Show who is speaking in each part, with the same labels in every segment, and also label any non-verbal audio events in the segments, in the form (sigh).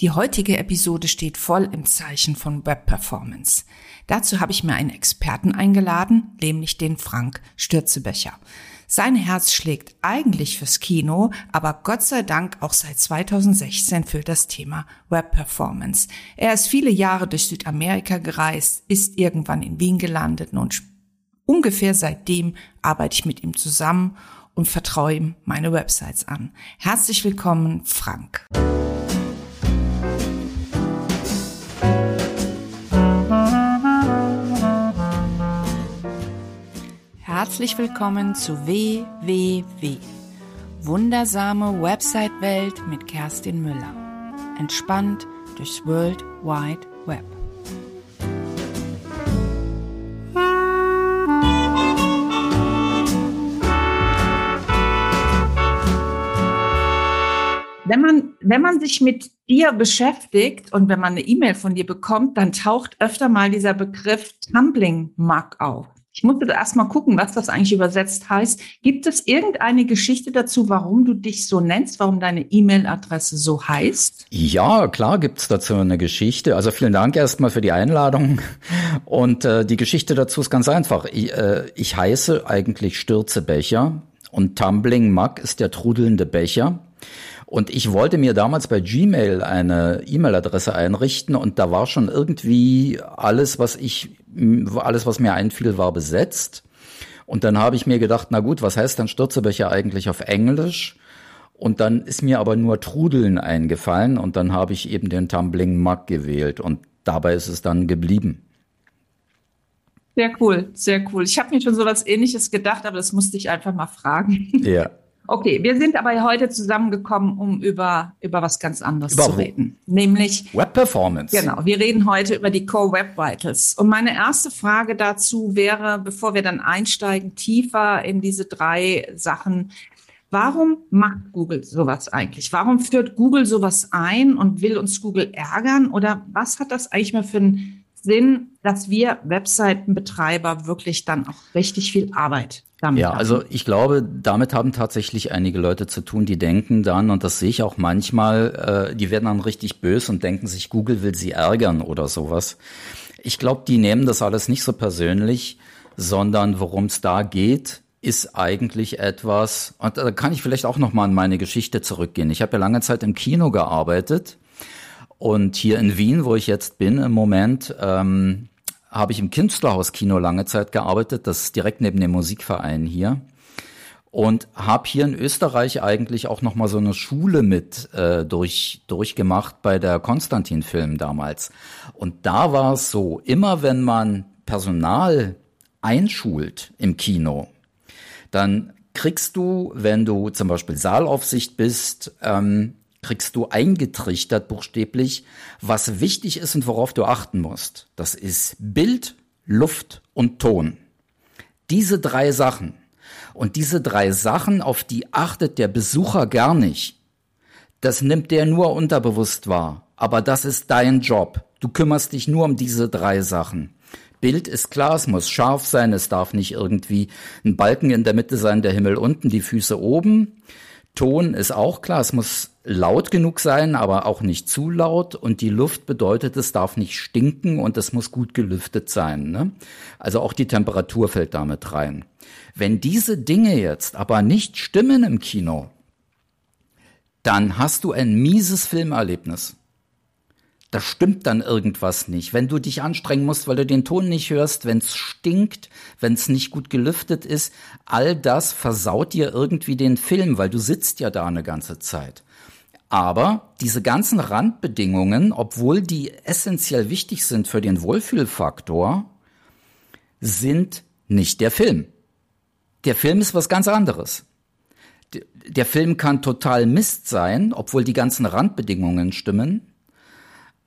Speaker 1: Die heutige Episode steht voll im Zeichen von Web Performance. Dazu habe ich mir einen Experten eingeladen, nämlich den Frank Stürzebecher. Sein Herz schlägt eigentlich fürs Kino, aber Gott sei Dank auch seit 2016 für das Thema Web Performance. Er ist viele Jahre durch Südamerika gereist, ist irgendwann in Wien gelandet und ungefähr seitdem arbeite ich mit ihm zusammen und vertraue ihm meine Websites an. Herzlich willkommen, Frank. Herzlich willkommen zu WWW. Wundersame Website-Welt mit Kerstin Müller. Entspannt durchs World Wide Web. Wenn man, wenn man sich mit dir beschäftigt und wenn man eine E-Mail von dir bekommt, dann taucht öfter mal dieser Begriff Tumbling Mug auf. Ich musste da erstmal gucken, was das eigentlich übersetzt heißt. Gibt es irgendeine Geschichte dazu, warum du dich so nennst, warum deine E-Mail-Adresse so heißt?
Speaker 2: Ja, klar gibt's dazu eine Geschichte. Also vielen Dank erstmal für die Einladung. Und äh, die Geschichte dazu ist ganz einfach. Ich, äh, ich heiße eigentlich Stürzebecher und Tumbling Mug ist der trudelnde Becher. Und ich wollte mir damals bei Gmail eine E-Mail-Adresse einrichten und da war schon irgendwie alles, was ich, alles, was mir einfiel, war besetzt. Und dann habe ich mir gedacht, na gut, was heißt dann Stürzebecher eigentlich auf Englisch? Und dann ist mir aber nur Trudeln eingefallen und dann habe ich eben den Tumbling Mug gewählt und dabei ist es dann geblieben.
Speaker 1: Sehr cool, sehr cool. Ich habe mir schon so was ähnliches gedacht, aber das musste ich einfach mal fragen.
Speaker 2: Ja. (laughs)
Speaker 1: Okay, wir sind aber heute zusammengekommen, um über, über was ganz anderes über zu reden. Nämlich
Speaker 2: Web Performance.
Speaker 1: Genau, wir reden heute über die Core Web Vitals. Und meine erste Frage dazu wäre, bevor wir dann einsteigen, tiefer in diese drei Sachen. Warum macht Google sowas eigentlich? Warum führt Google sowas ein und will uns Google ärgern? Oder was hat das eigentlich mal für einen Sinn, dass wir Webseitenbetreiber wirklich dann auch richtig viel Arbeit damit
Speaker 2: ja, also ich glaube, damit haben tatsächlich einige Leute zu tun, die denken dann, und das sehe ich auch manchmal, äh, die werden dann richtig böse und denken sich, Google will sie ärgern oder sowas. Ich glaube, die nehmen das alles nicht so persönlich, sondern worum es da geht, ist eigentlich etwas, und da kann ich vielleicht auch noch mal an meine Geschichte zurückgehen. Ich habe ja lange Zeit im Kino gearbeitet und hier in Wien, wo ich jetzt bin im Moment, ähm, habe ich im Künstlerhauskino lange Zeit gearbeitet, das ist direkt neben dem Musikverein hier. Und habe hier in Österreich eigentlich auch noch mal so eine Schule mit äh, durch, durchgemacht bei der Konstantin-Film damals. Und da war es so, immer wenn man Personal einschult im Kino, dann kriegst du, wenn du zum Beispiel Saalaufsicht bist, ähm, kriegst du eingetrichtert buchstäblich, was wichtig ist und worauf du achten musst. Das ist Bild, Luft und Ton. Diese drei Sachen. Und diese drei Sachen, auf die achtet der Besucher gar nicht. Das nimmt der nur unterbewusst wahr. Aber das ist dein Job. Du kümmerst dich nur um diese drei Sachen. Bild ist klar, es muss scharf sein, es darf nicht irgendwie ein Balken in der Mitte sein, der Himmel unten, die Füße oben. Ton ist auch klar, es muss laut genug sein, aber auch nicht zu laut. Und die Luft bedeutet, es darf nicht stinken und es muss gut gelüftet sein. Ne? Also auch die Temperatur fällt damit rein. Wenn diese Dinge jetzt aber nicht stimmen im Kino, dann hast du ein mieses Filmerlebnis da stimmt dann irgendwas nicht. Wenn du dich anstrengen musst, weil du den Ton nicht hörst, wenn es stinkt, wenn es nicht gut gelüftet ist, all das versaut dir irgendwie den Film, weil du sitzt ja da eine ganze Zeit. Aber diese ganzen Randbedingungen, obwohl die essentiell wichtig sind für den Wohlfühlfaktor, sind nicht der Film. Der Film ist was ganz anderes. Der Film kann total Mist sein, obwohl die ganzen Randbedingungen stimmen.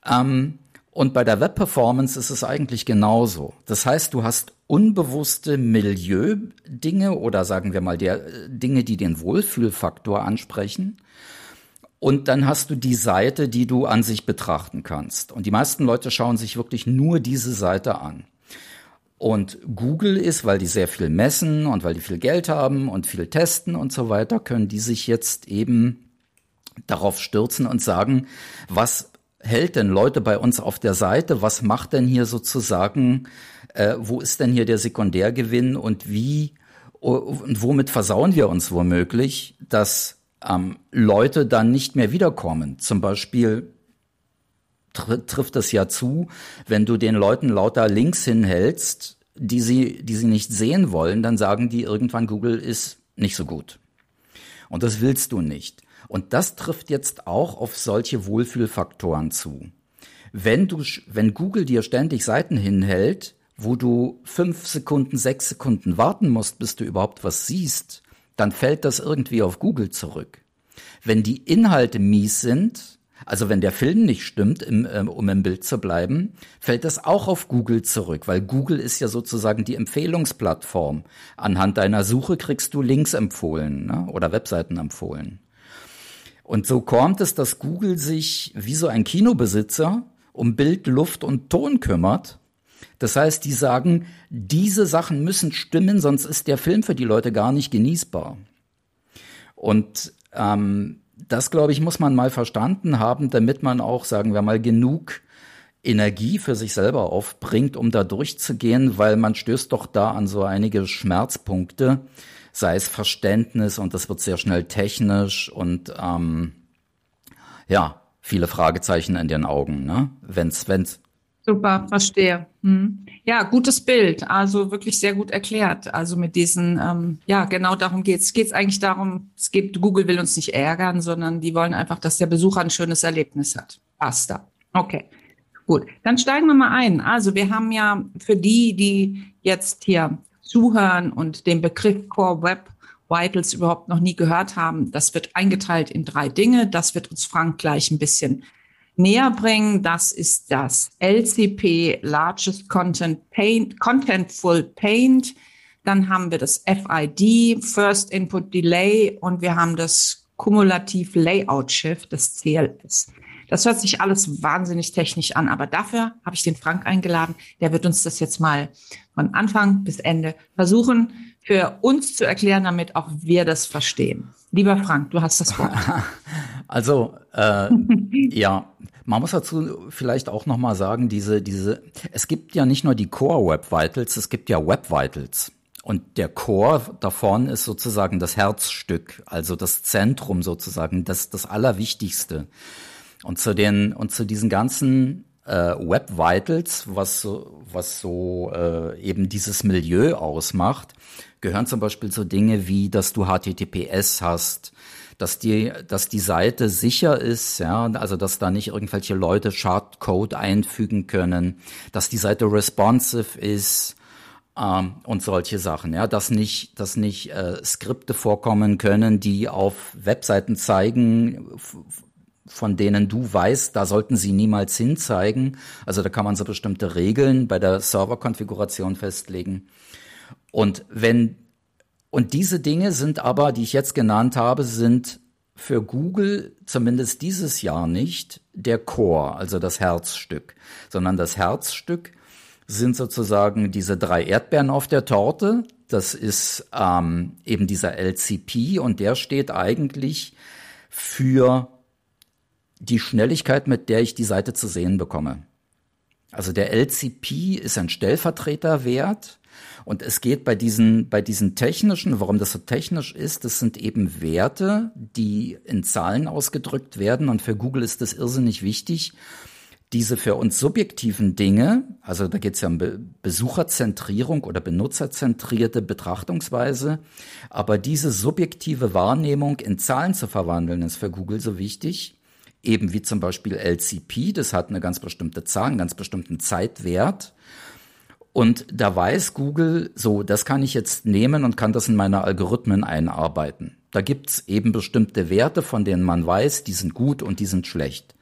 Speaker 2: Ähm, und bei der Web-Performance ist es eigentlich genauso. Das heißt, du hast unbewusste Milieu-Dinge oder sagen wir mal der Dinge, die den Wohlfühlfaktor ansprechen. Und dann hast du die Seite, die du an sich betrachten kannst. Und die meisten Leute schauen sich wirklich nur diese Seite an. Und Google ist, weil die sehr viel messen und weil die viel Geld haben und viel testen und so weiter, können die sich jetzt eben darauf stürzen und sagen, was hält denn Leute bei uns auf der Seite? Was macht denn hier sozusagen, äh, wo ist denn hier der Sekundärgewinn und wie und womit versauen wir uns womöglich, dass ähm, Leute dann nicht mehr wiederkommen? Zum Beispiel tr trifft es ja zu, wenn du den Leuten lauter Links hinhältst, die sie, die sie nicht sehen wollen, dann sagen die irgendwann, Google ist nicht so gut. Und das willst du nicht. Und das trifft jetzt auch auf solche Wohlfühlfaktoren zu. Wenn du, wenn Google dir ständig Seiten hinhält, wo du fünf Sekunden, sechs Sekunden warten musst, bis du überhaupt was siehst, dann fällt das irgendwie auf Google zurück. Wenn die Inhalte mies sind, also wenn der Film nicht stimmt, im, äh, um im Bild zu bleiben, fällt das auch auf Google zurück, weil Google ist ja sozusagen die Empfehlungsplattform. Anhand deiner Suche kriegst du Links empfohlen ne? oder Webseiten empfohlen. Und so kommt es, dass Google sich wie so ein Kinobesitzer um Bild, Luft und Ton kümmert. Das heißt, die sagen, diese Sachen müssen stimmen, sonst ist der Film für die Leute gar nicht genießbar. Und ähm, das, glaube ich, muss man mal verstanden haben, damit man auch, sagen wir mal, genug Energie für sich selber aufbringt, um da durchzugehen, weil man stößt doch da an so einige Schmerzpunkte, sei es Verständnis und das wird sehr schnell technisch und ähm, ja, viele Fragezeichen in den Augen, ne? Wenn's, wenn's.
Speaker 1: Super, verstehe. Hm. Ja, gutes Bild, also wirklich sehr gut erklärt. Also mit diesen, ähm, ja, genau darum geht's. Es geht eigentlich darum, es geht, Google will uns nicht ärgern, sondern die wollen einfach, dass der Besucher ein schönes Erlebnis hat. Basta. Okay. Gut, dann steigen wir mal ein. Also wir haben ja für die, die jetzt hier zuhören und den Begriff Core Web Vitals überhaupt noch nie gehört haben, das wird eingeteilt in drei Dinge. Das wird uns Frank gleich ein bisschen näher bringen. Das ist das LCP, Largest Content Paint, Contentful Paint. Dann haben wir das FID, First Input Delay und wir haben das Kumulativ Layout Shift, das CLS. Das hört sich alles wahnsinnig technisch an, aber dafür habe ich den Frank eingeladen. Der wird uns das jetzt mal von Anfang bis Ende versuchen, für uns zu erklären, damit auch wir das verstehen. Lieber Frank, du hast das Wort. (laughs)
Speaker 2: Also äh, ja, man muss dazu vielleicht auch noch mal sagen, diese diese es gibt ja nicht nur die Core Web Vitals, es gibt ja Web Vitals. Und der Core davon ist sozusagen das Herzstück, also das Zentrum sozusagen, das das Allerwichtigste. Und zu den und zu diesen ganzen äh, Web Vitals, was so, was so äh, eben dieses Milieu ausmacht, gehören zum Beispiel so Dinge wie, dass du HTTPS hast, dass die, dass die Seite sicher ist, ja, also dass da nicht irgendwelche Leute Schadcode einfügen können, dass die Seite responsive ist ähm, und solche Sachen, ja, dass nicht, dass nicht äh, Skripte vorkommen können, die auf Webseiten zeigen, von denen du weißt, da sollten sie niemals hinzeigen. Also da kann man so bestimmte Regeln bei der Serverkonfiguration festlegen. Und wenn und diese Dinge sind aber, die ich jetzt genannt habe, sind für Google zumindest dieses Jahr nicht der Core, also das Herzstück, sondern das Herzstück sind sozusagen diese drei Erdbeeren auf der Torte. Das ist ähm, eben dieser LCP und der steht eigentlich für die Schnelligkeit, mit der ich die Seite zu sehen bekomme. Also der LCP ist ein Stellvertreterwert und es geht bei diesen, bei diesen technischen, warum das so technisch ist, das sind eben Werte, die in Zahlen ausgedrückt werden und für Google ist das irrsinnig wichtig, diese für uns subjektiven Dinge, also da geht es ja um Be Besucherzentrierung oder benutzerzentrierte Betrachtungsweise, aber diese subjektive Wahrnehmung in Zahlen zu verwandeln, ist für Google so wichtig eben wie zum Beispiel LCP, das hat eine ganz bestimmte Zahl, einen ganz bestimmten Zeitwert. Und da weiß Google, so, das kann ich jetzt nehmen und kann das in meine Algorithmen einarbeiten. Da gibt's eben bestimmte Werte, von denen man weiß, die sind gut und die sind schlecht.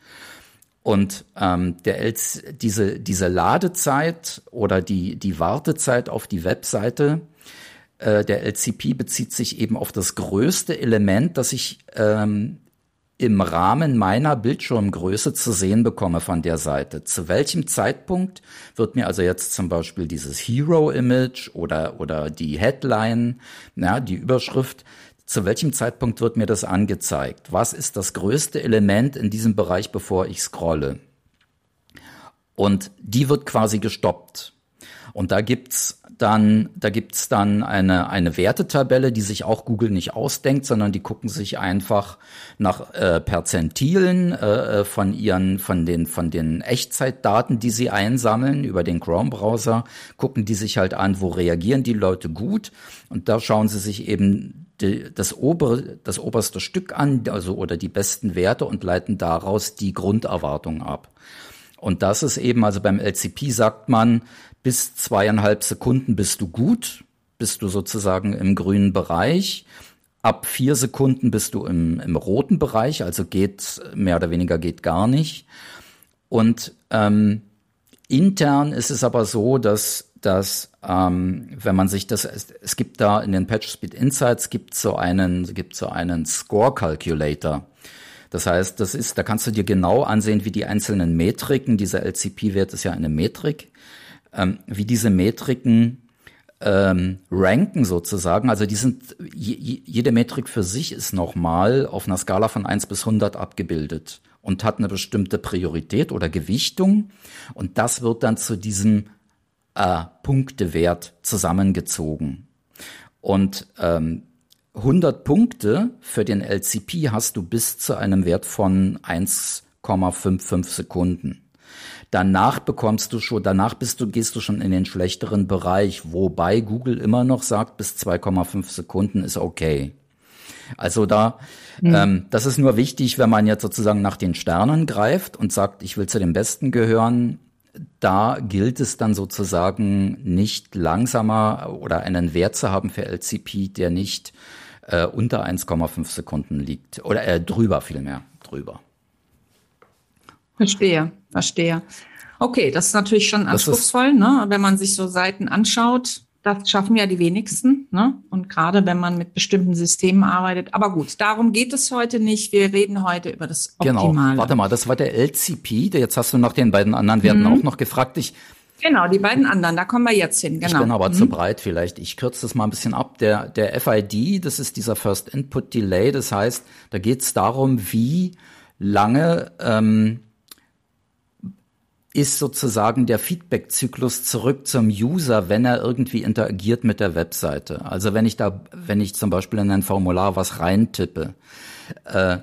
Speaker 2: Und ähm, der LC, diese, diese Ladezeit oder die, die Wartezeit auf die Webseite, äh, der LCP bezieht sich eben auf das größte Element, das ich ähm, im Rahmen meiner Bildschirmgröße zu sehen bekomme von der Seite. Zu welchem Zeitpunkt wird mir also jetzt zum Beispiel dieses Hero-Image oder, oder die Headline, ja, die Überschrift, zu welchem Zeitpunkt wird mir das angezeigt? Was ist das größte Element in diesem Bereich, bevor ich scrolle? Und die wird quasi gestoppt. Und da gibt's dann, da gibt's dann eine, eine Wertetabelle, die sich auch Google nicht ausdenkt, sondern die gucken sich einfach nach äh, Perzentilen äh, von ihren, von den, von den Echtzeitdaten, die sie einsammeln über den Chrome-Browser, gucken die sich halt an, wo reagieren die Leute gut. Und da schauen sie sich eben die, das, obere, das oberste Stück an, also oder die besten Werte und leiten daraus die Grunderwartung ab. Und das ist eben, also beim LCP sagt man, bis zweieinhalb Sekunden bist du gut, bist du sozusagen im grünen Bereich. Ab vier Sekunden bist du im, im roten Bereich, also geht mehr oder weniger geht gar nicht. Und ähm, intern ist es aber so, dass, dass ähm, wenn man sich das, es, gibt da in den PatchSpeed Insights gibt so einen, gibt so einen Score Calculator. Das heißt, das ist, da kannst du dir genau ansehen, wie die einzelnen Metriken, dieser LCP-Wert ist ja eine Metrik, ähm, wie diese Metriken ähm, ranken sozusagen. Also die sind, jede Metrik für sich ist nochmal auf einer Skala von 1 bis 100 abgebildet und hat eine bestimmte Priorität oder Gewichtung. Und das wird dann zu diesem äh, Punktewert zusammengezogen. Und ähm, 100 Punkte für den LCP hast du bis zu einem Wert von 1,55 Sekunden. Danach bekommst du schon, danach bist du, gehst du schon in den schlechteren Bereich, wobei Google immer noch sagt, bis 2,5 Sekunden ist okay. Also da, mhm. ähm, das ist nur wichtig, wenn man jetzt sozusagen nach den Sternen greift und sagt, ich will zu den Besten gehören. Da gilt es dann sozusagen nicht langsamer oder einen Wert zu haben für LCP, der nicht äh, unter 1,5 Sekunden liegt. Oder äh, drüber vielmehr, drüber.
Speaker 1: Verstehe, verstehe. Okay, das ist natürlich schon anspruchsvoll, ne? wenn man sich so Seiten anschaut. Das schaffen ja die wenigsten. Ne? Und gerade wenn man mit bestimmten Systemen arbeitet. Aber gut, darum geht es heute nicht. Wir reden heute über das genau. Optimale.
Speaker 2: Genau, warte mal, das war der LCP. Jetzt hast du nach den beiden anderen Werten mhm. auch noch gefragt. Ich
Speaker 1: Genau, die beiden anderen, da kommen wir jetzt hin. Genau.
Speaker 2: Ich bin aber mhm. zu breit vielleicht. Ich kürze das mal ein bisschen ab. Der, der FID, das ist dieser First Input Delay. Das heißt, da geht es darum, wie lange ähm, ist sozusagen der Feedback-Zyklus zurück zum User, wenn er irgendwie interagiert mit der Webseite. Also wenn ich da, wenn ich zum Beispiel in ein Formular was reintippe, äh,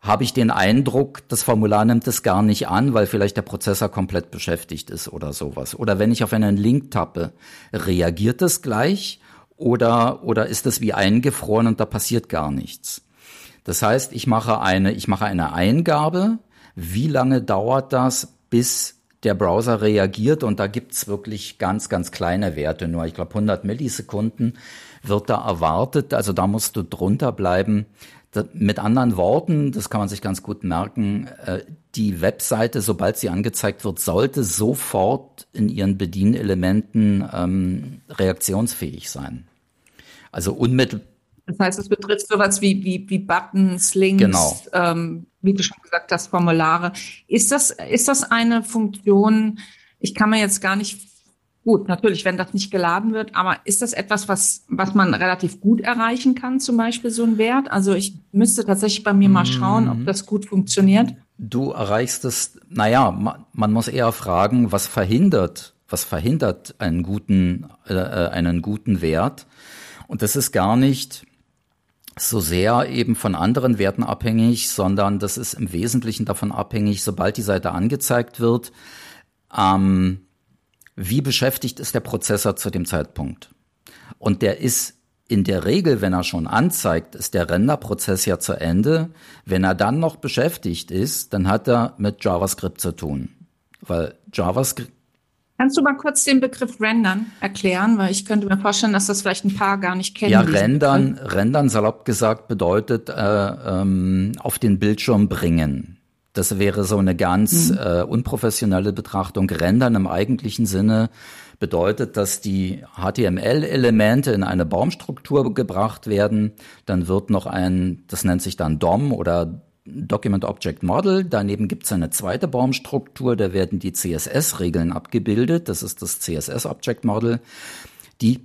Speaker 2: habe ich den Eindruck, das Formular nimmt es gar nicht an, weil vielleicht der Prozessor komplett beschäftigt ist oder sowas. Oder wenn ich auf einen Link tappe, reagiert es gleich oder, oder ist es wie eingefroren und da passiert gar nichts? Das heißt, ich mache eine, ich mache eine Eingabe. Wie lange dauert das, bis der Browser reagiert und da gibt's wirklich ganz, ganz kleine Werte nur. Ich glaube 100 Millisekunden wird da erwartet, also da musst du drunter bleiben. Da, mit anderen Worten, das kann man sich ganz gut merken, äh, die Webseite, sobald sie angezeigt wird, sollte sofort in ihren Bedienelementen ähm, reaktionsfähig sein. Also unmittelbar
Speaker 1: das heißt, es betrifft sowas wie, wie, wie Buttons, Links, genau. ähm, wie du schon gesagt hast, Formulare. Ist das, ist das eine Funktion, ich kann mir jetzt gar nicht, gut, natürlich, wenn das nicht geladen wird, aber ist das etwas, was, was man relativ gut erreichen kann, zum Beispiel so ein Wert? Also ich müsste tatsächlich bei mir mal schauen, ob mhm. das gut funktioniert.
Speaker 2: Du erreichst es, naja, man, man muss eher fragen, was verhindert, was verhindert einen guten, äh, äh einen guten Wert? Und das ist gar nicht, so sehr eben von anderen Werten abhängig, sondern das ist im Wesentlichen davon abhängig, sobald die Seite angezeigt wird, ähm, wie beschäftigt ist der Prozessor zu dem Zeitpunkt. Und der ist in der Regel, wenn er schon anzeigt, ist der Renderprozess ja zu Ende. Wenn er dann noch beschäftigt ist, dann hat er mit JavaScript zu tun. Weil JavaScript,
Speaker 1: Kannst du mal kurz den Begriff Rendern erklären? Weil ich könnte mir vorstellen, dass das vielleicht ein paar gar nicht kennen.
Speaker 2: Ja, Rendern, Rendern salopp gesagt bedeutet äh, ähm, auf den Bildschirm bringen. Das wäre so eine ganz mhm. äh, unprofessionelle Betrachtung. Rendern im eigentlichen Sinne bedeutet, dass die HTML-Elemente in eine Baumstruktur gebracht werden. Dann wird noch ein, das nennt sich dann DOM oder Document Object Model. Daneben gibt es eine zweite Baumstruktur, da werden die CSS-Regeln abgebildet. Das ist das CSS Object Model. Die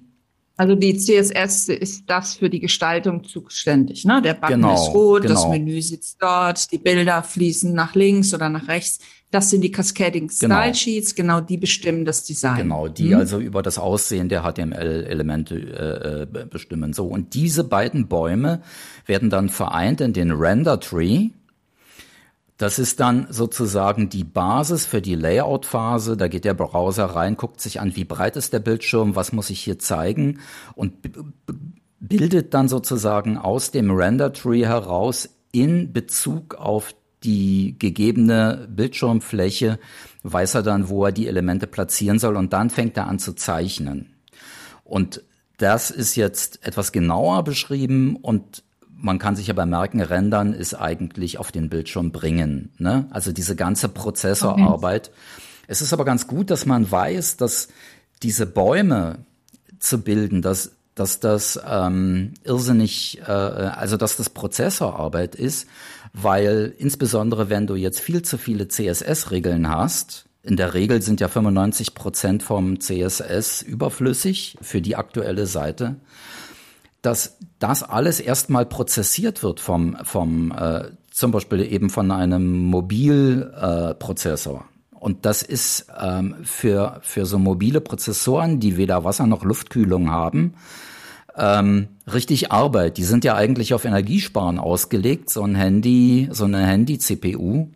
Speaker 1: Also die CSS ist das für die Gestaltung zuständig. Ne? Der Button genau, ist rot, genau. das Menü sitzt dort, die Bilder fließen nach links oder nach rechts. Das sind die Cascading genau. Style Sheets, genau die bestimmen das Design.
Speaker 2: Genau, die hm? also über das Aussehen der HTML-Elemente äh, äh, bestimmen. So und diese beiden Bäume werden dann vereint in den Render Tree. Das ist dann sozusagen die Basis für die Layout-Phase. Da geht der Browser rein, guckt sich an, wie breit ist der Bildschirm, was muss ich hier zeigen und bildet dann sozusagen aus dem Render-Tree heraus in Bezug auf die gegebene Bildschirmfläche, weiß er dann, wo er die Elemente platzieren soll und dann fängt er an zu zeichnen. Und das ist jetzt etwas genauer beschrieben und man kann sich aber merken, rendern ist eigentlich auf den Bildschirm bringen. Ne? Also diese ganze Prozessorarbeit. Okay. Es ist aber ganz gut, dass man weiß, dass diese Bäume zu bilden, dass, dass das ähm, irrsinnig, äh, also dass das Prozessorarbeit ist, weil insbesondere wenn du jetzt viel zu viele CSS-Regeln hast, in der Regel sind ja 95 Prozent vom CSS überflüssig für die aktuelle Seite dass das alles erstmal prozessiert wird vom, vom äh, zum Beispiel eben von einem Mobilprozessor. Äh, und das ist ähm, für, für so mobile Prozessoren, die weder Wasser noch Luftkühlung haben, ähm, richtig Arbeit. Die sind ja eigentlich auf Energiesparen ausgelegt, so ein Handy, so eine Handy-CPU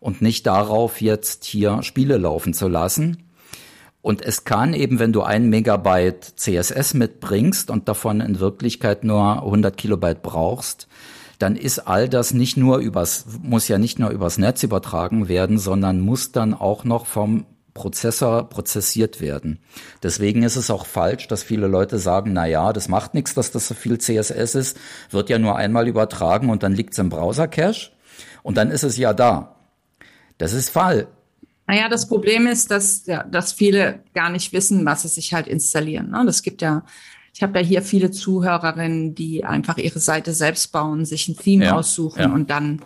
Speaker 2: und nicht darauf, jetzt hier Spiele laufen zu lassen. Und es kann eben, wenn du ein Megabyte CSS mitbringst und davon in Wirklichkeit nur 100 Kilobyte brauchst, dann ist all das nicht nur übers, muss ja nicht nur übers Netz übertragen werden, sondern muss dann auch noch vom Prozessor prozessiert werden. Deswegen ist es auch falsch, dass viele Leute sagen, na ja, das macht nichts, dass das so viel CSS ist, wird ja nur einmal übertragen und dann liegt es im Browser-Cache und dann ist es ja da. Das ist Fall.
Speaker 1: Naja, das Problem ist, dass, ja, dass viele gar nicht wissen, was sie sich halt installieren. Ne? Das gibt ja, ich habe ja hier viele Zuhörerinnen, die einfach ihre Seite selbst bauen, sich ein Theme ja, aussuchen ja. und dann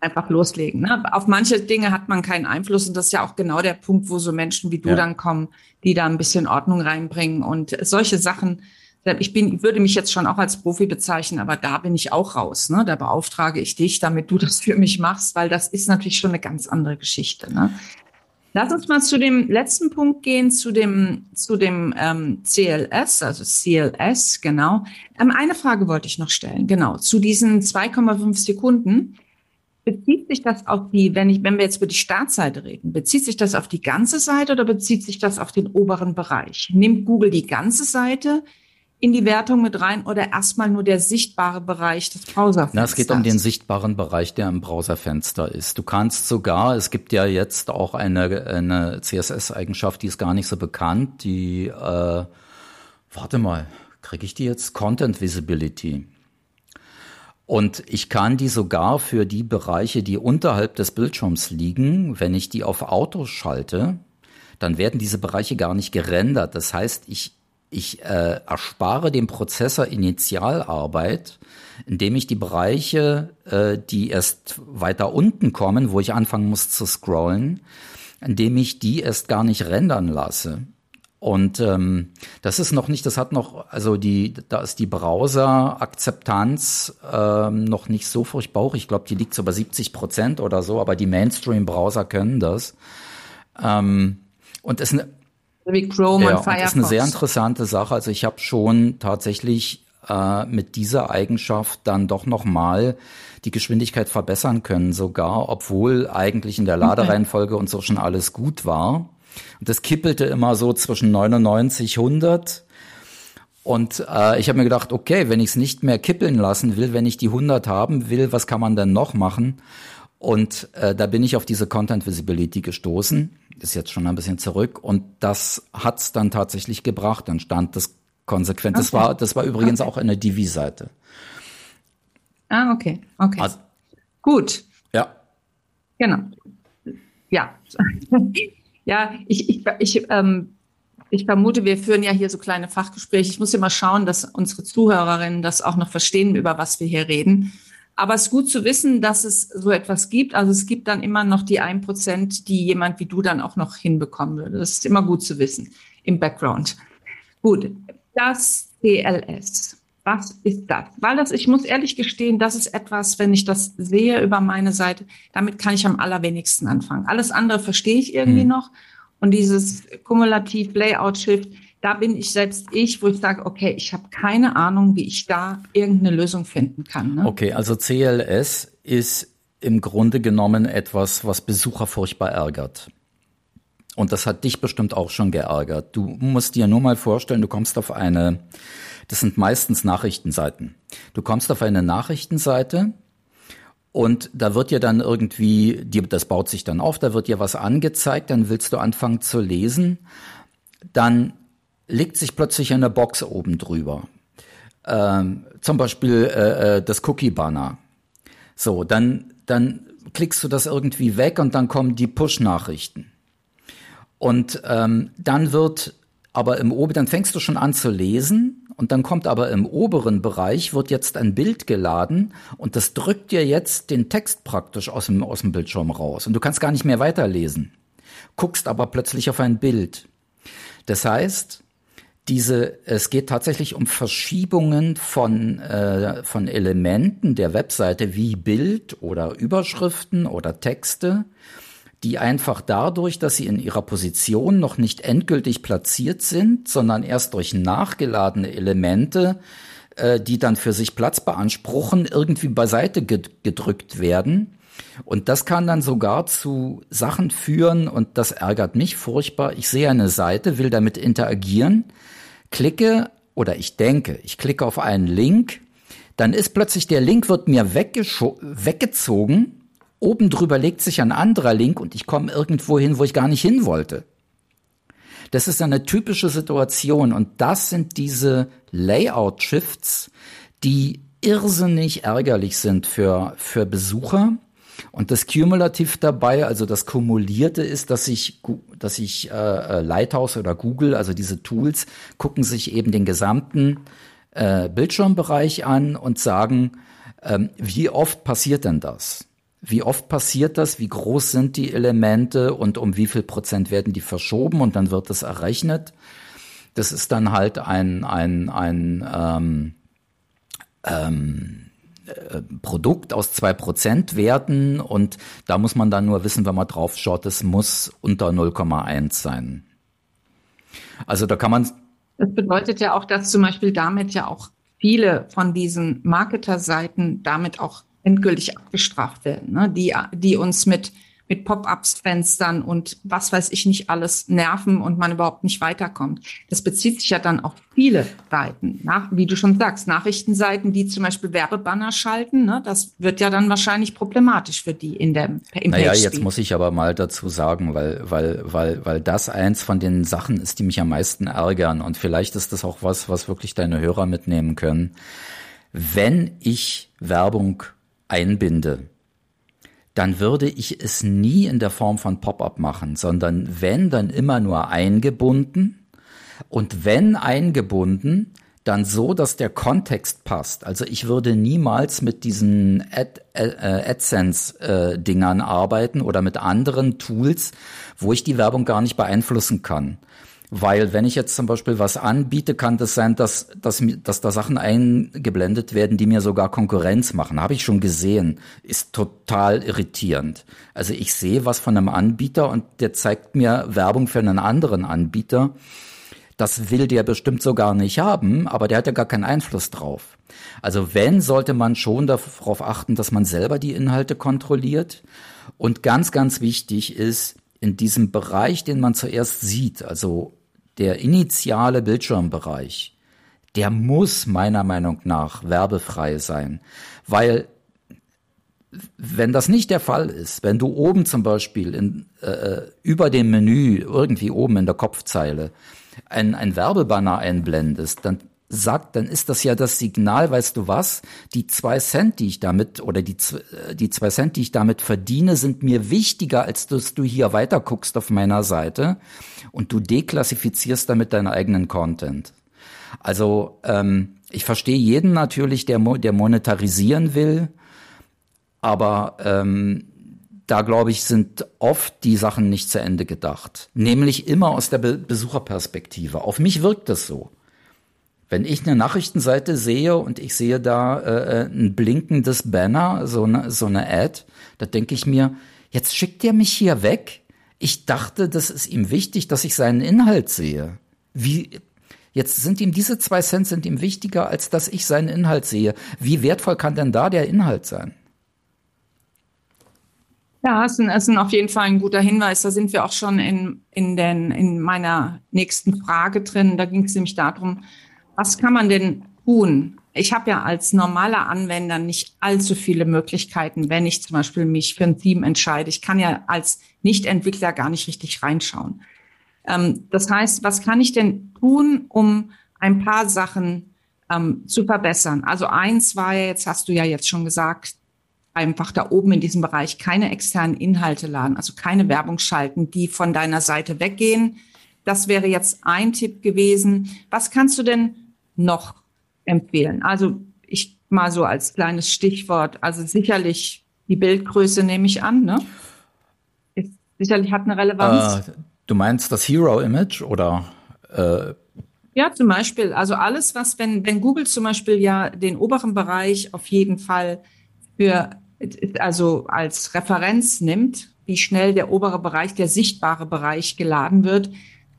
Speaker 1: einfach loslegen. Ne? Auf manche Dinge hat man keinen Einfluss und das ist ja auch genau der Punkt, wo so Menschen wie du ja. dann kommen, die da ein bisschen Ordnung reinbringen und solche Sachen. Ich bin, würde mich jetzt schon auch als Profi bezeichnen, aber da bin ich auch raus. Ne? Da beauftrage ich dich, damit du (laughs) das für mich machst, weil das ist natürlich schon eine ganz andere Geschichte. Ne? Lass uns mal zu dem letzten Punkt gehen, zu dem, zu dem ähm, CLS, also CLS, genau. Ähm, eine Frage wollte ich noch stellen, genau, zu diesen 2,5 Sekunden. Bezieht sich das auf die, wenn ich, wenn wir jetzt über die Startseite reden, bezieht sich das auf die ganze Seite oder bezieht sich das auf den oberen Bereich? Nimmt Google die ganze Seite? in die Wertung mit rein oder erstmal nur der sichtbare Bereich des Browserfensters?
Speaker 2: Na, es geht um den sichtbaren Bereich, der im Browserfenster ist. Du kannst sogar, es gibt ja jetzt auch eine, eine CSS-Eigenschaft, die ist gar nicht so bekannt, die, äh, warte mal, kriege ich die jetzt? Content Visibility. Und ich kann die sogar für die Bereiche, die unterhalb des Bildschirms liegen, wenn ich die auf Auto schalte, dann werden diese Bereiche gar nicht gerendert. Das heißt, ich ich äh, erspare dem Prozessor Initialarbeit, indem ich die Bereiche, äh, die erst weiter unten kommen, wo ich anfangen muss zu scrollen, indem ich die erst gar nicht rendern lasse. Und ähm, das ist noch nicht, das hat noch, also die, da ist die Browser-Akzeptanz ähm, noch nicht so furchtbar hoch. Ich glaube, die liegt so bei 70 Prozent oder so, aber die Mainstream-Browser können das. Ähm, und es ist eine
Speaker 1: wie Chrome ja, und
Speaker 2: Firefox. Das ist eine sehr interessante Sache. Also ich habe schon tatsächlich äh, mit dieser Eigenschaft dann doch noch mal die Geschwindigkeit verbessern können, sogar obwohl eigentlich in der (laughs) Ladereihenfolge und so schon alles gut war. Und das kippelte immer so zwischen 99, 100. Und äh, ich habe mir gedacht, okay, wenn ich es nicht mehr kippeln lassen will, wenn ich die 100 haben will, was kann man denn noch machen? Und äh, da bin ich auf diese Content Visibility gestoßen ist jetzt schon ein bisschen zurück und das hat's dann tatsächlich gebracht. Dann stand das konsequent. Okay. Das war, das war übrigens okay. auch eine Divi-Seite.
Speaker 1: Ah, okay, okay. Also, Gut.
Speaker 2: Ja.
Speaker 1: Genau. Ja. (laughs) ja, ich, ich, ich, ähm, ich vermute, wir führen ja hier so kleine Fachgespräche. Ich muss immer schauen, dass unsere Zuhörerinnen das auch noch verstehen, über was wir hier reden. Aber es ist gut zu wissen, dass es so etwas gibt. Also es gibt dann immer noch die ein Prozent, die jemand wie du dann auch noch hinbekommen würde. Das ist immer gut zu wissen im Background. Gut, das CLS. Was ist das? Weil das, ich muss ehrlich gestehen, das ist etwas, wenn ich das sehe über meine Seite, damit kann ich am allerwenigsten anfangen. Alles andere verstehe ich irgendwie hm. noch. Und dieses Kumulativ Layout Shift, da bin ich selbst ich, wo ich sage, okay, ich habe keine Ahnung, wie ich da irgendeine Lösung finden kann.
Speaker 2: Ne? Okay, also CLS ist im Grunde genommen etwas, was Besucher furchtbar ärgert. Und das hat dich bestimmt auch schon geärgert. Du musst dir nur mal vorstellen, du kommst auf eine, das sind meistens Nachrichtenseiten. Du kommst auf eine Nachrichtenseite und da wird dir dann irgendwie, das baut sich dann auf, da wird dir was angezeigt, dann willst du anfangen zu lesen, dann legt sich plötzlich eine Box oben drüber. Ähm, zum Beispiel äh, äh das Cookie-Banner. So, dann, dann klickst du das irgendwie weg und dann kommen die Push-Nachrichten. Und ähm, dann wird aber im Ober, dann fängst du schon an zu lesen und dann kommt aber im oberen Bereich wird jetzt ein Bild geladen und das drückt dir jetzt den Text praktisch aus dem, aus dem Bildschirm raus und du kannst gar nicht mehr weiterlesen. Guckst aber plötzlich auf ein Bild. Das heißt, diese, es geht tatsächlich um Verschiebungen von, äh, von Elementen der Webseite wie Bild oder Überschriften oder Texte, die einfach dadurch, dass sie in ihrer Position noch nicht endgültig platziert sind, sondern erst durch nachgeladene Elemente, äh, die dann für sich Platz beanspruchen, irgendwie beiseite gedrückt werden. Und das kann dann sogar zu Sachen führen, und das ärgert mich furchtbar. Ich sehe eine Seite, will damit interagieren, klicke oder ich denke, ich klicke auf einen Link, dann ist plötzlich der Link wird mir weggezogen, oben drüber legt sich ein anderer Link und ich komme irgendwo hin, wo ich gar nicht hin wollte. Das ist eine typische Situation und das sind diese Layout-Shifts, die irrsinnig ärgerlich sind für, für Besucher und das Cumulativ dabei, also das Kumulierte ist, dass ich, dass ich äh, äh, Lighthouse oder Google, also diese Tools, gucken sich eben den gesamten äh, Bildschirmbereich an und sagen, ähm, wie oft passiert denn das? Wie oft passiert das? Wie groß sind die Elemente und um wie viel Prozent werden die verschoben? Und dann wird das errechnet. Das ist dann halt ein, ein, ein ähm, ähm, äh, Produkt aus zwei Prozent Werten und da muss man dann nur wissen, wenn man drauf schaut, es muss unter 0,1 sein. Also da kann man.
Speaker 1: Das bedeutet ja auch, dass zum Beispiel damit ja auch viele von diesen Marketerseiten damit auch endgültig abgestraft werden, ne? die, die uns mit mit Pop-ups-Fenstern und was weiß ich nicht alles nerven und man überhaupt nicht weiterkommt. Das bezieht sich ja dann auf viele Seiten, nach, wie du schon sagst, Nachrichtenseiten, die zum Beispiel Werbebanner schalten. Ne? Das wird ja dann wahrscheinlich problematisch für die in der
Speaker 2: im Naja, jetzt muss ich aber mal dazu sagen, weil, weil, weil, weil das eins von den Sachen ist, die mich am meisten ärgern und vielleicht ist das auch was, was wirklich deine Hörer mitnehmen können. Wenn ich Werbung einbinde, dann würde ich es nie in der Form von Pop-up machen, sondern wenn, dann immer nur eingebunden. Und wenn eingebunden, dann so, dass der Kontext passt. Also ich würde niemals mit diesen Ad, äh, AdSense-Dingern äh, arbeiten oder mit anderen Tools, wo ich die Werbung gar nicht beeinflussen kann. Weil wenn ich jetzt zum Beispiel was anbiete, kann das sein, dass, dass, dass da Sachen eingeblendet werden, die mir sogar Konkurrenz machen. Habe ich schon gesehen. Ist total irritierend. Also ich sehe was von einem Anbieter und der zeigt mir Werbung für einen anderen Anbieter. Das will der bestimmt so gar nicht haben, aber der hat ja gar keinen Einfluss drauf. Also wenn, sollte man schon darauf achten, dass man selber die Inhalte kontrolliert. Und ganz, ganz wichtig ist, in diesem Bereich, den man zuerst sieht, also der initiale Bildschirmbereich, der muss meiner Meinung nach werbefrei sein, weil wenn das nicht der Fall ist, wenn du oben zum Beispiel in, äh, über dem Menü irgendwie oben in der Kopfzeile ein, ein Werbebanner einblendest, dann sagt, dann ist das ja das Signal, weißt du was, die zwei Cent, die ich damit, oder die, die zwei Cent, die ich damit verdiene, sind mir wichtiger, als dass du hier weiter guckst auf meiner Seite und du deklassifizierst damit deinen eigenen Content. Also ähm, ich verstehe jeden natürlich, der, der monetarisieren will, aber ähm, da glaube ich, sind oft die Sachen nicht zu Ende gedacht. Nämlich immer aus der Be Besucherperspektive. Auf mich wirkt das so. Wenn ich eine Nachrichtenseite sehe und ich sehe da äh, äh ein blinkendes Banner, so eine, so eine Ad, da denke ich mir, jetzt schickt er mich hier weg. Ich dachte, das ist ihm wichtig, dass ich seinen Inhalt sehe. Wie, jetzt sind ihm diese zwei Cent sind ihm wichtiger, als dass ich seinen Inhalt sehe. Wie wertvoll kann denn da der Inhalt sein?
Speaker 1: Ja, es ist, auf jeden Fall ein guter Hinweis. Da sind wir auch schon in, in, den, in meiner nächsten Frage drin. Da ging es nämlich darum, was kann man denn tun? Ich habe ja als normaler Anwender nicht allzu viele Möglichkeiten, wenn ich zum Beispiel mich für ein Theme entscheide. Ich kann ja als Nicht-Entwickler gar nicht richtig reinschauen. Ähm, das heißt, was kann ich denn tun, um ein paar Sachen ähm, zu verbessern? Also eins war ja, jetzt hast du ja jetzt schon gesagt, einfach da oben in diesem Bereich keine externen Inhalte laden, also keine Werbung schalten, die von deiner Seite weggehen. Das wäre jetzt ein Tipp gewesen. Was kannst du denn noch empfehlen? Also ich mal so als kleines Stichwort, also sicherlich die Bildgröße nehme ich an, ne? Ist, sicherlich hat eine Relevanz.
Speaker 2: Äh, du meinst das Hero-Image oder? Äh
Speaker 1: ja, zum Beispiel. Also alles, was, wenn, wenn Google zum Beispiel ja den oberen Bereich auf jeden Fall für, also als Referenz nimmt, wie schnell der obere Bereich, der sichtbare Bereich geladen wird,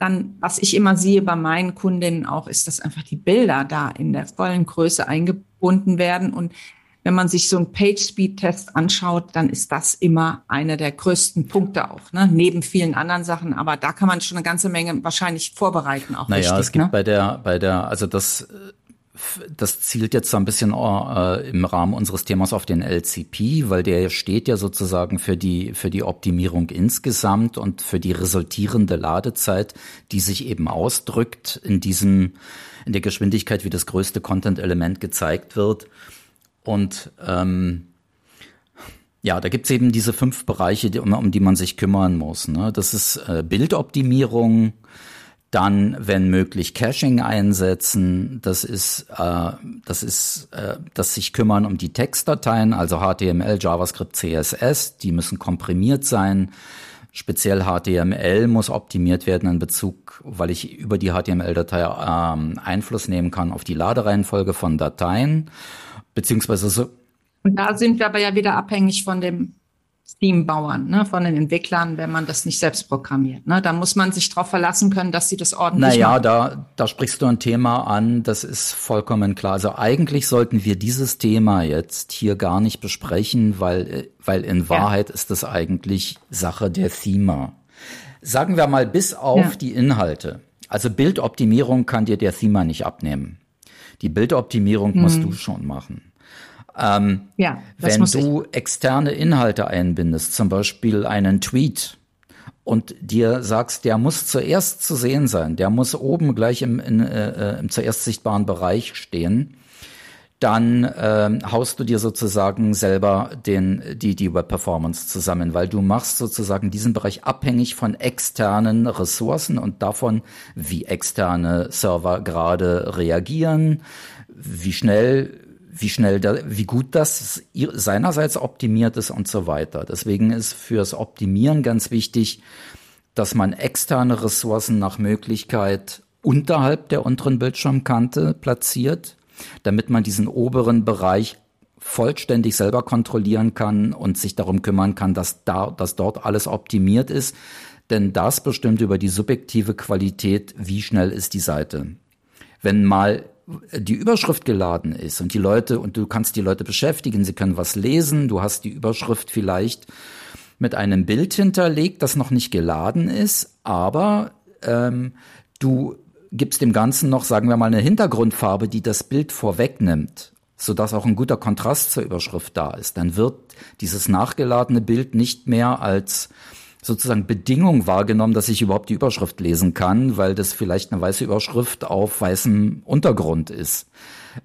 Speaker 1: dann, was ich immer sehe bei meinen Kundinnen auch, ist, dass einfach die Bilder da in der vollen Größe eingebunden werden. Und wenn man sich so einen Page-Speed-Test anschaut, dann ist das immer einer der größten Punkte auch, ne? neben vielen anderen Sachen. Aber da kann man schon eine ganze Menge wahrscheinlich vorbereiten auch.
Speaker 2: Naja, richtig, es gibt ne? bei der, bei der, also das das zielt jetzt so ein bisschen äh, im Rahmen unseres Themas auf den LCP, weil der steht ja sozusagen für die, für die Optimierung insgesamt und für die resultierende Ladezeit, die sich eben ausdrückt in diesem, in der Geschwindigkeit, wie das größte Content-Element gezeigt wird. Und ähm, ja, da gibt's eben diese fünf Bereiche, die, um, um die man sich kümmern muss. Ne? Das ist äh, Bildoptimierung, dann, wenn möglich, Caching einsetzen. Das ist, äh, das ist, äh, das sich kümmern um die Textdateien, also HTML, JavaScript, CSS. Die müssen komprimiert sein. Speziell HTML muss optimiert werden in Bezug, weil ich über die HTML-Datei ähm, Einfluss nehmen kann auf die Ladereihenfolge von Dateien, beziehungsweise so.
Speaker 1: Und da sind wir aber ja wieder abhängig von dem Steam-Bauern, ne, von den Entwicklern, wenn man das nicht selbst programmiert. Ne? Da muss man sich darauf verlassen können, dass sie das ordentlich
Speaker 2: naja,
Speaker 1: machen.
Speaker 2: Naja, da, da sprichst du ein Thema an, das ist vollkommen klar. Also eigentlich sollten wir dieses Thema jetzt hier gar nicht besprechen, weil, weil in Wahrheit ja. ist das eigentlich Sache der Thema. Sagen wir mal bis auf ja. die Inhalte. Also Bildoptimierung kann dir der Thema nicht abnehmen. Die Bildoptimierung hm. musst du schon machen. Ähm, ja, wenn du ich. externe Inhalte einbindest, zum Beispiel einen Tweet, und dir sagst, der muss zuerst zu sehen sein, der muss oben gleich im, in, äh, im zuerst sichtbaren Bereich stehen, dann äh, haust du dir sozusagen selber den, die, die Web-Performance zusammen, weil du machst sozusagen diesen Bereich abhängig von externen Ressourcen und davon, wie externe Server gerade reagieren, wie schnell wie schnell, da, wie gut das seinerseits optimiert ist und so weiter. Deswegen ist fürs Optimieren ganz wichtig, dass man externe Ressourcen nach Möglichkeit unterhalb der unteren Bildschirmkante platziert, damit man diesen oberen Bereich vollständig selber kontrollieren kann und sich darum kümmern kann, dass da, dass dort alles optimiert ist. Denn das bestimmt über die subjektive Qualität, wie schnell ist die Seite. Wenn mal die Überschrift geladen ist und die Leute, und du kannst die Leute beschäftigen, sie können was lesen, du hast die Überschrift vielleicht mit einem Bild hinterlegt, das noch nicht geladen ist, aber ähm, du gibst dem Ganzen noch, sagen wir mal, eine Hintergrundfarbe, die das Bild vorwegnimmt, sodass auch ein guter Kontrast zur Überschrift da ist. Dann wird dieses nachgeladene Bild nicht mehr als sozusagen Bedingung wahrgenommen, dass ich überhaupt die Überschrift lesen kann, weil das vielleicht eine weiße Überschrift auf weißem Untergrund ist,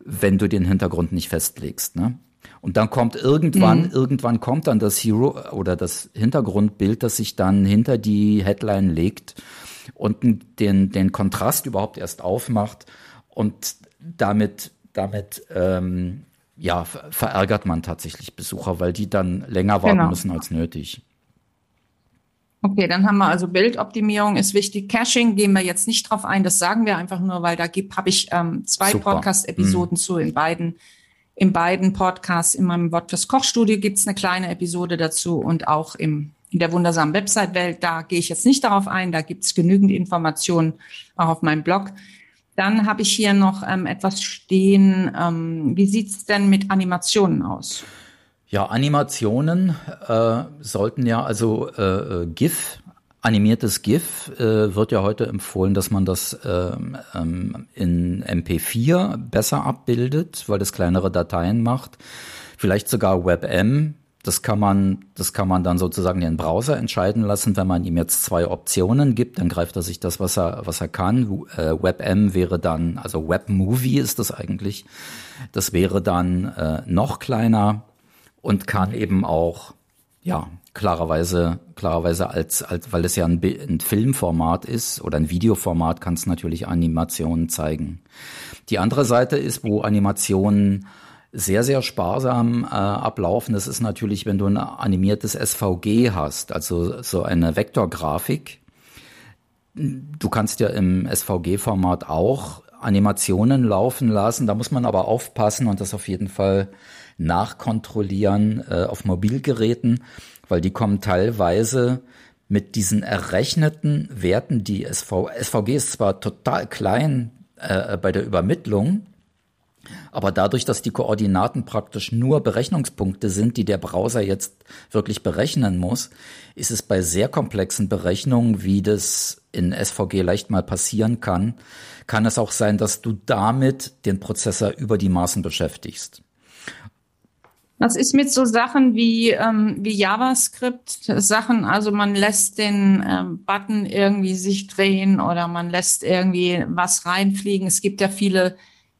Speaker 2: wenn du den Hintergrund nicht festlegst. Ne? Und dann kommt irgendwann, mhm. irgendwann kommt dann das Hero oder das Hintergrundbild, das sich dann hinter die Headline legt und den, den Kontrast überhaupt erst aufmacht und damit, damit ähm, ja, verärgert man tatsächlich Besucher, weil die dann länger warten genau. müssen als nötig.
Speaker 1: Okay, dann haben wir also Bildoptimierung ist wichtig. Caching gehen wir jetzt nicht drauf ein, das sagen wir einfach nur, weil da gibt habe ich ähm, zwei Podcast-Episoden mhm. zu in beiden in beiden Podcasts. In meinem Wort fürs Kochstudio gibt's eine kleine Episode dazu und auch im in der wundersamen Website-Welt. Da gehe ich jetzt nicht darauf ein, da gibt's genügend Informationen auch auf meinem Blog. Dann habe ich hier noch ähm, etwas stehen. Ähm, wie sieht's denn mit Animationen aus?
Speaker 2: Ja, Animationen äh, sollten ja, also äh, äh GIF, animiertes GIF äh, wird ja heute empfohlen, dass man das ähm, ähm in MP4 besser abbildet, weil das kleinere Dateien macht. Vielleicht sogar WebM. Das kann man, das kann man dann sozusagen den Browser entscheiden lassen. Wenn man ihm jetzt zwei Optionen gibt, dann greift er sich das, was er, was er kann. Äh, WebM wäre dann, also WebMovie ist das eigentlich. Das wäre dann äh, noch kleiner und kann eben auch, ja, klarerweise, klarerweise als, als weil es ja ein, ein Filmformat ist oder ein Videoformat, kann es natürlich Animationen zeigen. Die andere Seite ist, wo Animationen sehr, sehr sparsam äh, ablaufen. Das ist natürlich, wenn du ein animiertes SVG hast, also so eine Vektorgrafik. Du kannst ja im SVG-Format auch Animationen laufen lassen. Da muss man aber aufpassen und das auf jeden Fall nachkontrollieren äh, auf Mobilgeräten, weil die kommen teilweise mit diesen errechneten Werten, die SV, SVG ist zwar total klein äh, bei der Übermittlung, aber dadurch, dass die Koordinaten praktisch nur Berechnungspunkte sind, die der Browser jetzt wirklich berechnen muss, ist es bei sehr komplexen Berechnungen, wie das in SVG leicht mal passieren kann, kann es auch sein, dass du damit den Prozessor über die Maßen beschäftigst.
Speaker 1: Was ist mit so Sachen wie, ähm, wie JavaScript? Sachen, also man lässt den ähm, Button irgendwie sich drehen oder man lässt irgendwie was reinfliegen. Es gibt ja viele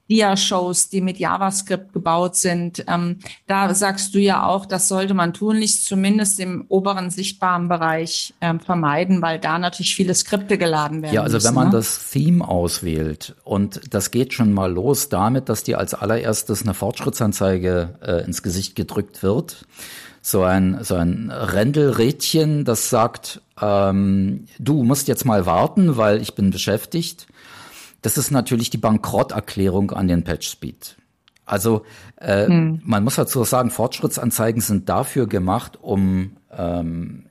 Speaker 1: Dia-Shows, die mit JavaScript gebaut sind. Ähm, da sagst du ja auch, das sollte man tunlichst zumindest im oberen sichtbaren Bereich ähm, vermeiden, weil da natürlich viele Skripte geladen werden.
Speaker 2: Ja, also müssen, wenn man ne? das Theme auswählt und das geht schon mal los damit, dass dir als allererstes eine Fortschrittsanzeige äh, ins Gesicht gedrückt wird. So ein, so ein Rändelrädchen, das sagt, ähm, du musst jetzt mal warten, weil ich bin beschäftigt das ist natürlich die Bankrotterklärung an den PatchSpeed. Also äh, hm. man muss dazu sagen, Fortschrittsanzeigen sind dafür gemacht, um ähm,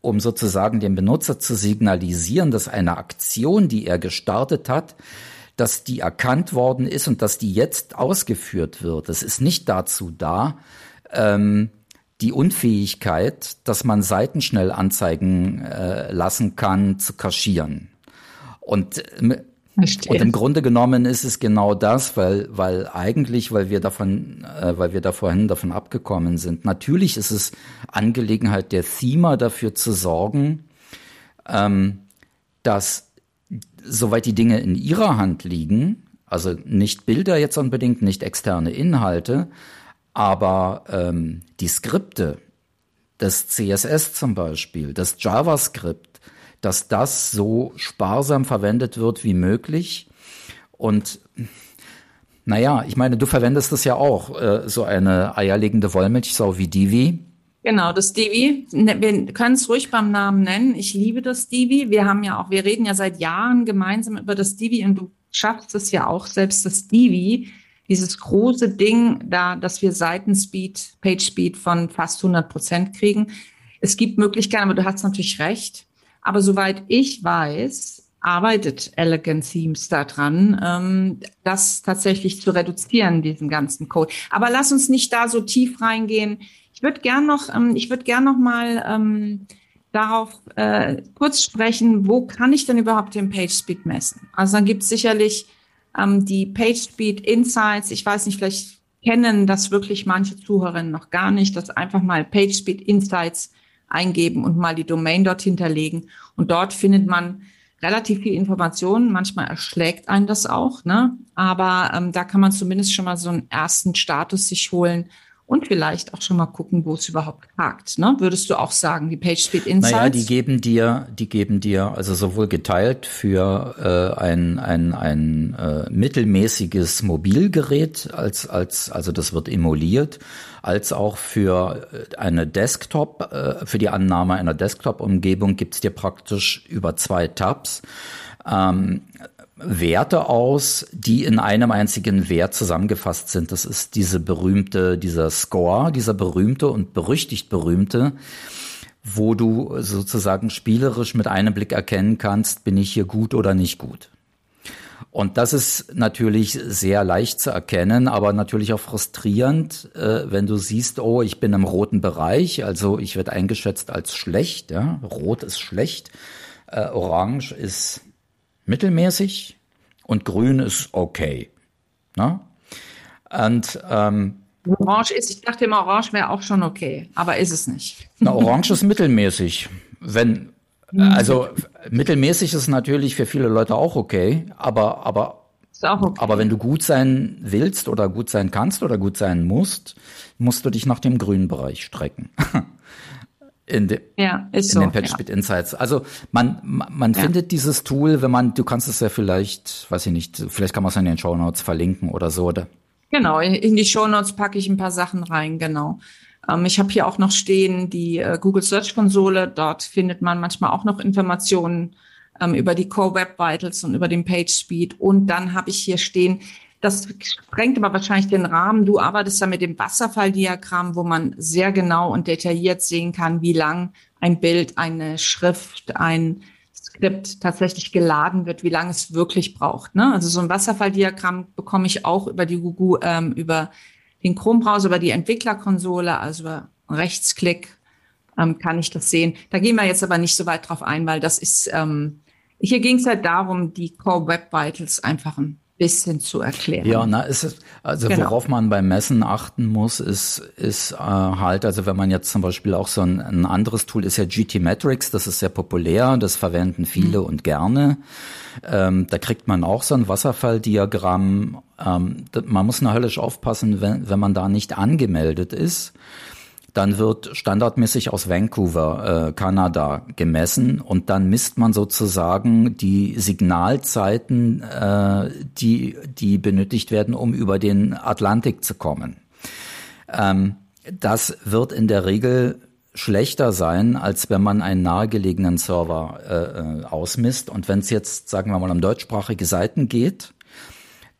Speaker 2: um sozusagen dem Benutzer zu signalisieren, dass eine Aktion, die er gestartet hat, dass die erkannt worden ist und dass die jetzt ausgeführt wird. Es ist nicht dazu da, ähm, die Unfähigkeit, dass man Seiten schnell anzeigen äh, lassen kann, zu kaschieren. Und äh, Verstehe. Und im Grunde genommen ist es genau das, weil, weil eigentlich, weil wir davon, äh, weil wir da vorhin davon abgekommen sind. Natürlich ist es Angelegenheit der Thema dafür zu sorgen, ähm, dass soweit die Dinge in ihrer Hand liegen, also nicht Bilder jetzt unbedingt, nicht externe Inhalte, aber ähm, die Skripte, das CSS zum Beispiel, das JavaScript, dass das so sparsam verwendet wird wie möglich. Und naja, ich meine, du verwendest es ja auch, äh, so eine eierlegende Wollmilchsau wie Divi.
Speaker 1: Genau, das Divi. Ne, wir können es ruhig beim Namen nennen. Ich liebe das Divi. Wir haben ja auch, wir reden ja seit Jahren gemeinsam über das Divi und du schaffst es ja auch selbst das Divi, dieses große Ding da, dass wir Seitenspeed, Page Speed von fast 100 Prozent kriegen. Es gibt Möglichkeiten, aber du hast natürlich recht. Aber soweit ich weiß, arbeitet Elegant Themes daran, ähm, das tatsächlich zu reduzieren, diesen ganzen Code. Aber lass uns nicht da so tief reingehen. Ich würde gern noch, ähm, ich würde gern noch mal ähm, darauf äh, kurz sprechen, wo kann ich denn überhaupt den Page Speed messen? Also dann gibt es sicherlich ähm, die Page Speed Insights. Ich weiß nicht, vielleicht kennen das wirklich manche Zuhörerinnen noch gar nicht, dass einfach mal Page Speed Insights eingeben und mal die Domain dort hinterlegen. Und dort findet man relativ viel Informationen. Manchmal erschlägt einen das auch, ne? Aber ähm, da kann man zumindest schon mal so einen ersten Status sich holen und vielleicht auch schon mal gucken, wo es überhaupt hakt. Ne? Würdest du auch sagen, die PageSpeed Insights?
Speaker 2: Naja, die geben dir, die geben dir also sowohl geteilt für äh, ein, ein, ein äh, mittelmäßiges Mobilgerät, als, als, also das wird emuliert, als auch für äh, eine Desktop, äh, für die Annahme einer Desktop-Umgebung gibt's dir praktisch über zwei Tabs. Ähm, Werte aus, die in einem einzigen Wert zusammengefasst sind. Das ist diese berühmte, dieser Score, dieser berühmte und berüchtigt berühmte, wo du sozusagen spielerisch mit einem Blick erkennen kannst, bin ich hier gut oder nicht gut. Und das ist natürlich sehr leicht zu erkennen, aber natürlich auch frustrierend, äh, wenn du siehst, oh, ich bin im roten Bereich, also ich werde eingeschätzt als schlecht, ja, rot ist schlecht, äh, orange ist mittelmäßig und grün ist okay. Ne? Und ähm,
Speaker 1: Orange ist, ich dachte immer, Orange wäre auch schon okay, aber ist es nicht.
Speaker 2: Na, Orange ist mittelmäßig. Wenn, also mittelmäßig ist natürlich für viele Leute auch okay, aber, aber, okay. aber wenn du gut sein willst oder gut sein kannst oder gut sein musst, musst du dich nach dem grünen Bereich strecken. (laughs) in, de, ja, in so, den PageSpeed ja. Insights. Also man, man ja. findet dieses Tool, wenn man, du kannst es ja vielleicht, weiß ich nicht, vielleicht kann man es in den Show Notes verlinken oder so, oder?
Speaker 1: Genau, in die Show Notes packe ich ein paar Sachen rein, genau. Ähm, ich habe hier auch noch stehen die äh, Google Search Konsole. Dort findet man manchmal auch noch Informationen ähm, über die Core Web Vitals und über den Page Speed. Und dann habe ich hier stehen das sprengt aber wahrscheinlich den Rahmen. Du arbeitest da mit dem Wasserfalldiagramm, wo man sehr genau und detailliert sehen kann, wie lang ein Bild, eine Schrift, ein Skript tatsächlich geladen wird, wie lange es wirklich braucht. Ne? Also so ein Wasserfalldiagramm bekomme ich auch über die Google, ähm, über den Chrome-Browser, über die Entwicklerkonsole, also über Rechtsklick ähm, kann ich das sehen. Da gehen wir jetzt aber nicht so weit drauf ein, weil das ist, ähm, hier ging es halt darum, die Core Web Vitals einfach ein bisschen zu erklären.
Speaker 2: Ja, na, ist es, also genau. worauf man beim Messen achten muss, ist, ist äh, halt, also wenn man jetzt zum Beispiel auch so ein, ein anderes Tool ist ja GT Metrics, das ist sehr populär, das verwenden viele mhm. und gerne. Ähm, da kriegt man auch so ein Wasserfalldiagramm. Ähm, man muss nur höllisch aufpassen, wenn, wenn man da nicht angemeldet ist dann wird standardmäßig aus Vancouver, äh, Kanada, gemessen und dann misst man sozusagen die Signalzeiten, äh, die, die benötigt werden, um über den Atlantik zu kommen. Ähm, das wird in der Regel schlechter sein, als wenn man einen nahegelegenen Server äh, äh ausmisst. Und wenn es jetzt, sagen wir mal, um deutschsprachige Seiten geht,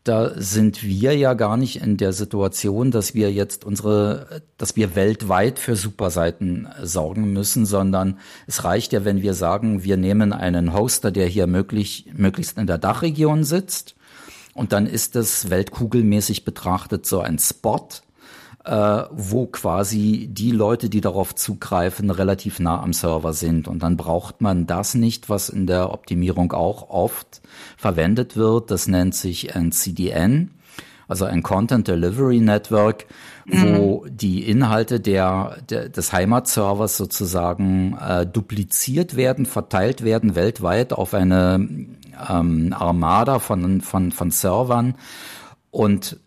Speaker 2: da sind wir ja gar nicht in der Situation, dass wir jetzt unsere, dass wir weltweit für Superseiten sorgen müssen, sondern es reicht ja, wenn wir sagen, wir nehmen einen Hoster, der hier möglich, möglichst in der Dachregion sitzt. Und dann ist es weltkugelmäßig betrachtet so ein Spot, äh, wo quasi die Leute, die darauf zugreifen, relativ nah am Server sind. Und dann braucht man das nicht, was in der Optimierung auch oft verwendet wird. Das nennt sich ein CDN, also ein Content Delivery Network, wo mhm. die Inhalte der, der, des Heimatservers sozusagen äh, dupliziert werden, verteilt werden weltweit auf eine ähm, Armada von, von, von Servern. Und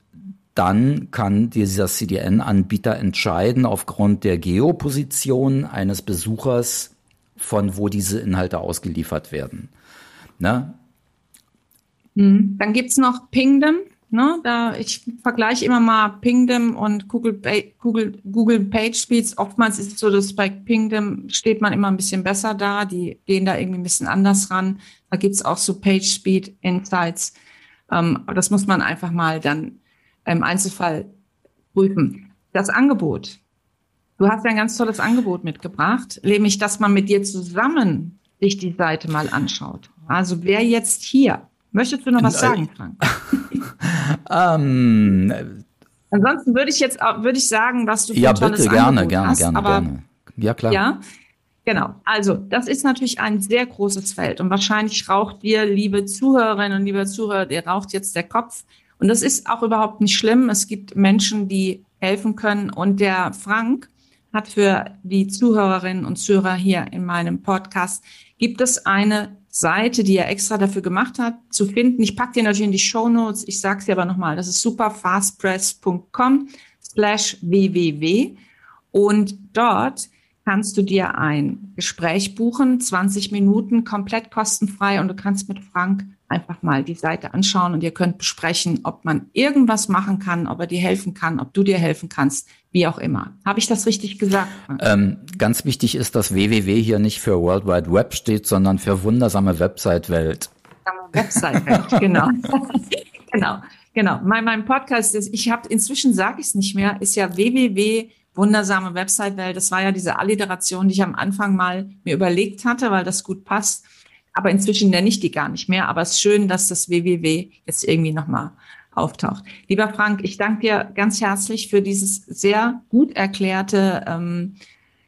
Speaker 2: dann kann dieser CDN-Anbieter entscheiden aufgrund der Geoposition eines Besuchers, von wo diese Inhalte ausgeliefert werden. Ne?
Speaker 1: Hm. Dann gibt's noch Pingdom. Ne? Da, ich vergleiche immer mal Pingdom und Google, Google, Google Page Speeds. Oftmals ist es so, dass bei Pingdom steht man immer ein bisschen besser da. Die gehen da irgendwie ein bisschen anders ran. Da gibt's auch so Page Speed Insights. Ähm, das muss man einfach mal dann im Einzelfall prüfen. Das Angebot. Du hast ja ein ganz tolles Angebot mitgebracht, nämlich, dass man mit dir zusammen sich die Seite mal anschaut. Also wer jetzt hier, möchtest du noch was sagen, Frank? (laughs) ähm, Ansonsten würde ich jetzt würde ich sagen, was du für
Speaker 2: ja, bitte, gerne,
Speaker 1: Angebot
Speaker 2: gerne,
Speaker 1: hast,
Speaker 2: gerne,
Speaker 1: aber,
Speaker 2: gerne. Ja, klar.
Speaker 1: Ja, Genau. Also, das ist natürlich ein sehr großes Feld und wahrscheinlich raucht dir, liebe Zuhörerinnen und liebe Zuhörer, dir raucht jetzt der Kopf, und das ist auch überhaupt nicht schlimm. Es gibt Menschen, die helfen können. Und der Frank hat für die Zuhörerinnen und Zuhörer hier in meinem Podcast, gibt es eine Seite, die er extra dafür gemacht hat, zu finden. Ich packe dir natürlich in die Show Notes. Ich sage es dir aber nochmal. Das ist superfastpress.com slash www und dort kannst du dir ein Gespräch buchen, 20 Minuten, komplett kostenfrei und du kannst mit Frank einfach mal die Seite anschauen und ihr könnt besprechen, ob man irgendwas machen kann, ob er dir helfen kann, ob du dir helfen kannst, wie auch immer. Habe ich das richtig gesagt?
Speaker 2: Ähm, ganz wichtig ist, dass www hier nicht für World Wide Web steht, sondern für wundersame Website-Welt.
Speaker 1: Website-Welt, (laughs) genau. (laughs) genau, genau. Mein, mein Podcast ist, ich habe inzwischen sage ich es nicht mehr, ist ja www wundersame Website-Welt. Das war ja diese Alliteration, die ich am Anfang mal mir überlegt hatte, weil das gut passt. Aber inzwischen nenne ich die gar nicht mehr. Aber es ist schön, dass das www jetzt irgendwie nochmal auftaucht. Lieber Frank, ich danke dir ganz herzlich für dieses sehr gut erklärte ähm,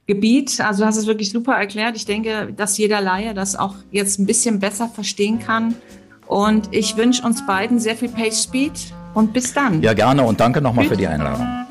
Speaker 1: Gebiet. Also du hast es wirklich super erklärt. Ich denke, dass jeder Laie das auch jetzt ein bisschen besser verstehen kann. Und ich wünsche uns beiden sehr viel Page Speed und bis dann.
Speaker 2: Ja, gerne und danke nochmal für die Einladung.